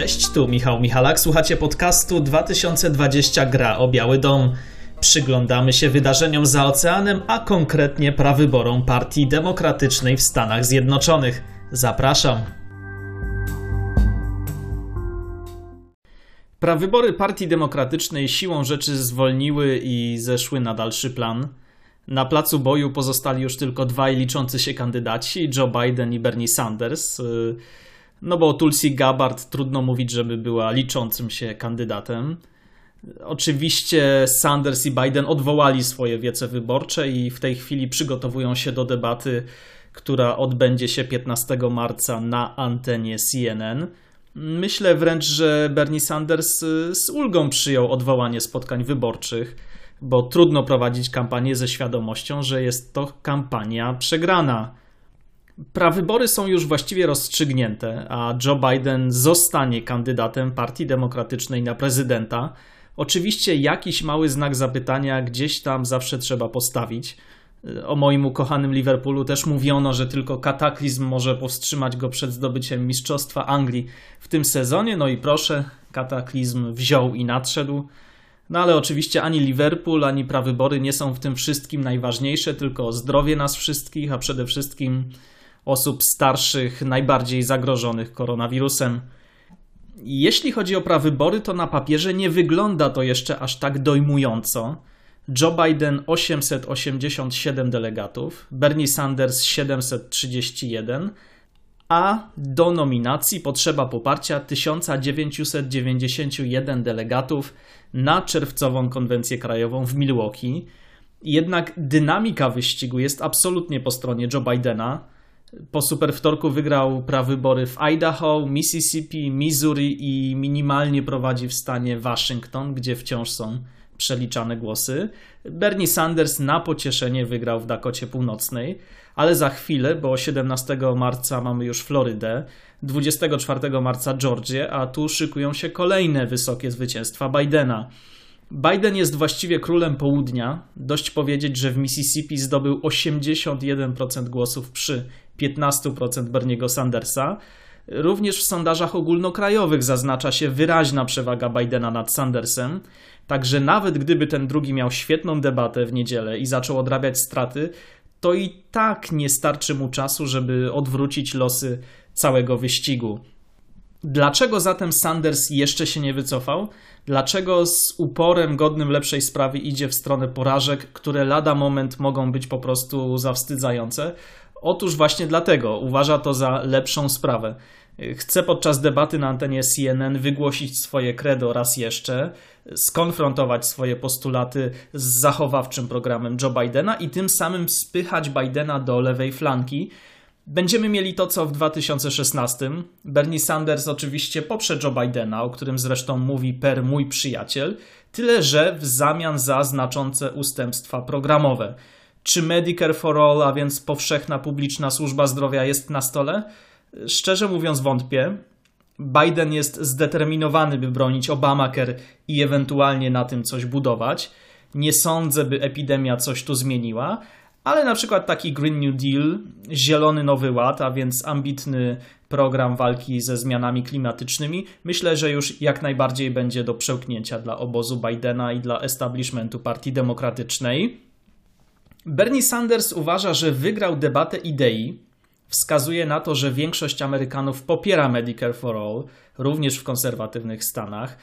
Cześć, tu Michał Michalak. Słuchacie podcastu 2020 Gra o Biały Dom. Przyglądamy się wydarzeniom za oceanem, a konkretnie prawyborom Partii Demokratycznej w Stanach Zjednoczonych. Zapraszam. Prawybory Partii Demokratycznej siłą rzeczy zwolniły i zeszły na dalszy plan. Na placu boju pozostali już tylko dwaj liczący się kandydaci: Joe Biden i Bernie Sanders. No bo Tulsi Gabbard trudno mówić, żeby była liczącym się kandydatem. Oczywiście Sanders i Biden odwołali swoje wiece wyborcze i w tej chwili przygotowują się do debaty, która odbędzie się 15 marca na antenie CNN. Myślę wręcz, że Bernie Sanders y, z ulgą przyjął odwołanie spotkań wyborczych, bo trudno prowadzić kampanię ze świadomością, że jest to kampania przegrana. Prawybory są już właściwie rozstrzygnięte, a Joe Biden zostanie kandydatem Partii Demokratycznej na prezydenta. Oczywiście jakiś mały znak zapytania gdzieś tam zawsze trzeba postawić. O moim ukochanym Liverpoolu też mówiono, że tylko kataklizm może powstrzymać go przed zdobyciem Mistrzostwa Anglii w tym sezonie. No i proszę, kataklizm wziął i nadszedł. No ale oczywiście ani Liverpool, ani prawybory nie są w tym wszystkim najważniejsze, tylko zdrowie nas wszystkich, a przede wszystkim osób starszych, najbardziej zagrożonych koronawirusem. Jeśli chodzi o prawybory, to na papierze nie wygląda to jeszcze aż tak dojmująco. Joe Biden 887 delegatów, Bernie Sanders 731, a do nominacji potrzeba poparcia 1991 delegatów na czerwcową konwencję krajową w Milwaukee. Jednak dynamika wyścigu jest absolutnie po stronie Joe Bidena. Po superwtorku wygrał prawybory w Idaho, Mississippi, Missouri i minimalnie prowadzi w stanie Waszyngton, gdzie wciąż są przeliczane głosy. Bernie Sanders na pocieszenie wygrał w Dakocie Północnej, ale za chwilę, bo 17 marca mamy już Florydę, 24 marca Georgię, a tu szykują się kolejne wysokie zwycięstwa Bidena. Biden jest właściwie królem południa. Dość powiedzieć, że w Mississippi zdobył 81% głosów przy 15% Berniego Sandersa. Również w sondażach ogólnokrajowych zaznacza się wyraźna przewaga Bidena nad Sandersem. Także nawet gdyby ten drugi miał świetną debatę w niedzielę i zaczął odrabiać straty, to i tak nie starczy mu czasu, żeby odwrócić losy całego wyścigu. Dlaczego zatem Sanders jeszcze się nie wycofał? Dlaczego z uporem godnym lepszej sprawy idzie w stronę porażek, które lada moment mogą być po prostu zawstydzające? Otóż właśnie dlatego uważa to za lepszą sprawę. Chce podczas debaty na antenie CNN wygłosić swoje credo raz jeszcze, skonfrontować swoje postulaty z zachowawczym programem Joe Bidena i tym samym spychać Bidena do lewej flanki. Będziemy mieli to, co w 2016. Bernie Sanders oczywiście poprze Joe Bidena, o którym zresztą mówi per mój przyjaciel, tyle że w zamian za znaczące ustępstwa programowe. Czy Medicare for All, a więc powszechna publiczna służba zdrowia jest na stole? Szczerze mówiąc, wątpię. Biden jest zdeterminowany, by bronić Obamacare i ewentualnie na tym coś budować. Nie sądzę, by epidemia coś tu zmieniła, ale na przykład taki Green New Deal, Zielony Nowy Ład, a więc ambitny program walki ze zmianami klimatycznymi, myślę, że już jak najbardziej będzie do przełknięcia dla obozu Bidena i dla establishmentu Partii Demokratycznej. Bernie Sanders uważa, że wygrał debatę idei. Wskazuje na to, że większość Amerykanów popiera Medicare for All, również w konserwatywnych Stanach.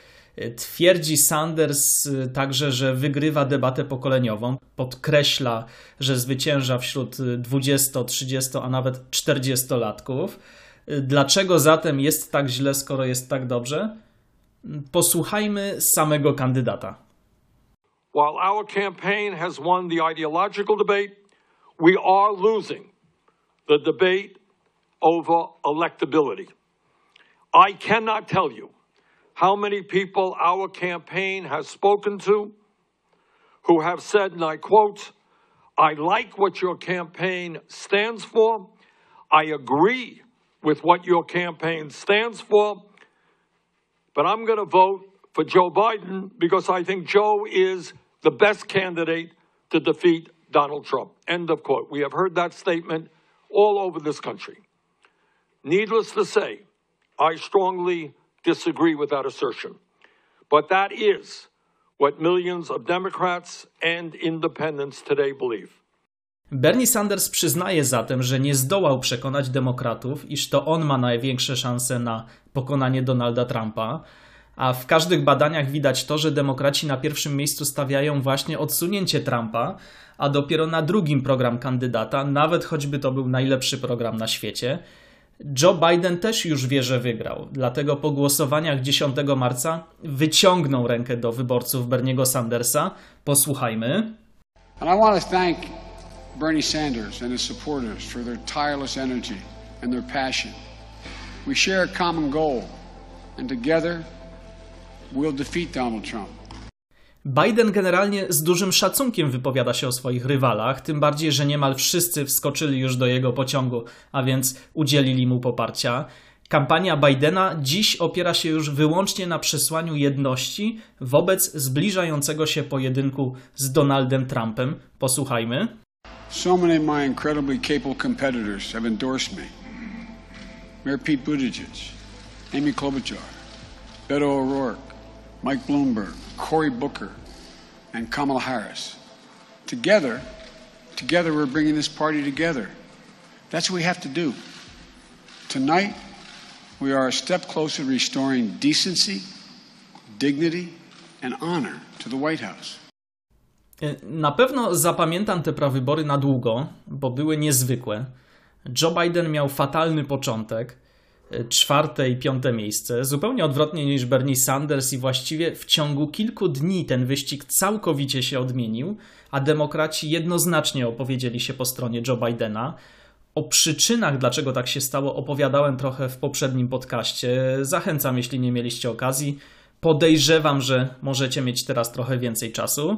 Twierdzi Sanders y, także, że wygrywa debatę pokoleniową. Podkreśla, że zwycięża wśród 20, 30, a nawet 40-latków. Dlaczego zatem jest tak źle, skoro jest tak dobrze? Posłuchajmy samego kandydata. While our campaign has won the ideological debate, we are losing the debate over electability. I cannot tell you how many people our campaign has spoken to who have said, and I quote, I like what your campaign stands for. I agree with what your campaign stands for. But I'm going to vote for Joe Biden because I think Joe is the best candidate to defeat Donald Trump. End of quote. We have heard that statement all over this country. Needless to say, I strongly disagree with that assertion. But that is what millions of Democrats and independents today believe. Bernie Sanders przyznaje zatem, że nie zdołał przekonać demokratów, iż to on ma największe szanse na pokonanie Donalda Trumpa. A w każdych badaniach widać to, że demokraci na pierwszym miejscu stawiają właśnie odsunięcie Trumpa, a dopiero na drugim program kandydata, nawet choćby to był najlepszy program na świecie. Joe Biden też już wie, że wygrał, dlatego po głosowaniach 10 marca wyciągnął rękę do wyborców Berniego Sandersa. Posłuchajmy. And I want to thank Bernie Sanders and his supporters for their tireless energy and their passion. We share a common goal, and together Biden generalnie z dużym szacunkiem wypowiada się o swoich rywalach, tym bardziej, że niemal wszyscy wskoczyli już do jego pociągu, a więc udzielili mu poparcia. Kampania Bidena dziś opiera się już wyłącznie na przesłaniu jedności wobec zbliżającego się pojedynku z Donaldem Trumpem. Posłuchajmy. So many of my incredibly capable competitors have endorsed me. Mayor Pete Buttigieg, Amy Klobuchar, Beto O'Rourke, Mike Bloomberg, Cory Booker, and Kamala Harris. Together, together we're bringing this party together. That's what we have to do. Tonight, we are a step closer to restoring decency, dignity, and honor to the White House. Na pewno zapamiętam te prawybory na długo, bo były niezwykłe. Joe Biden miał fatalny początek, czwarte i piąte miejsce, zupełnie odwrotnie niż Bernie Sanders, i właściwie w ciągu kilku dni ten wyścig całkowicie się odmienił, a demokraci jednoznacznie opowiedzieli się po stronie Joe Bidena. O przyczynach, dlaczego tak się stało, opowiadałem trochę w poprzednim podcaście. Zachęcam, jeśli nie mieliście okazji. Podejrzewam, że możecie mieć teraz trochę więcej czasu.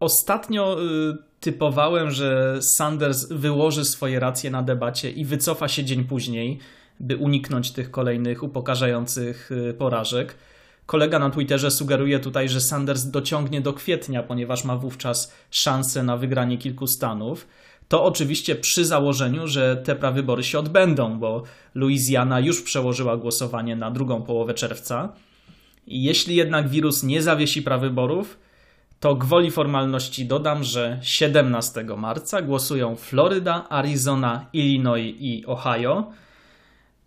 Ostatnio y, typowałem, że Sanders wyłoży swoje racje na debacie i wycofa się dzień później, by uniknąć tych kolejnych upokarzających y, porażek. Kolega na Twitterze sugeruje tutaj, że Sanders dociągnie do kwietnia, ponieważ ma wówczas szansę na wygranie kilku stanów. To oczywiście przy założeniu, że te prawybory się odbędą, bo Louisiana już przełożyła głosowanie na drugą połowę czerwca. Jeśli jednak wirus nie zawiesi prawyborów, to gwoli formalności dodam, że 17 marca głosują Floryda, Arizona, Illinois i Ohio.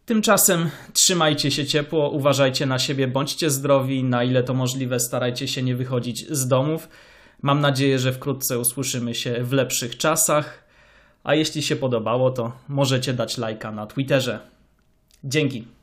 Tymczasem trzymajcie się ciepło, uważajcie na siebie, bądźcie zdrowi, na ile to możliwe, starajcie się nie wychodzić z domów. Mam nadzieję, że wkrótce usłyszymy się w lepszych czasach. A jeśli się podobało, to możecie dać lajka na Twitterze. Dzięki.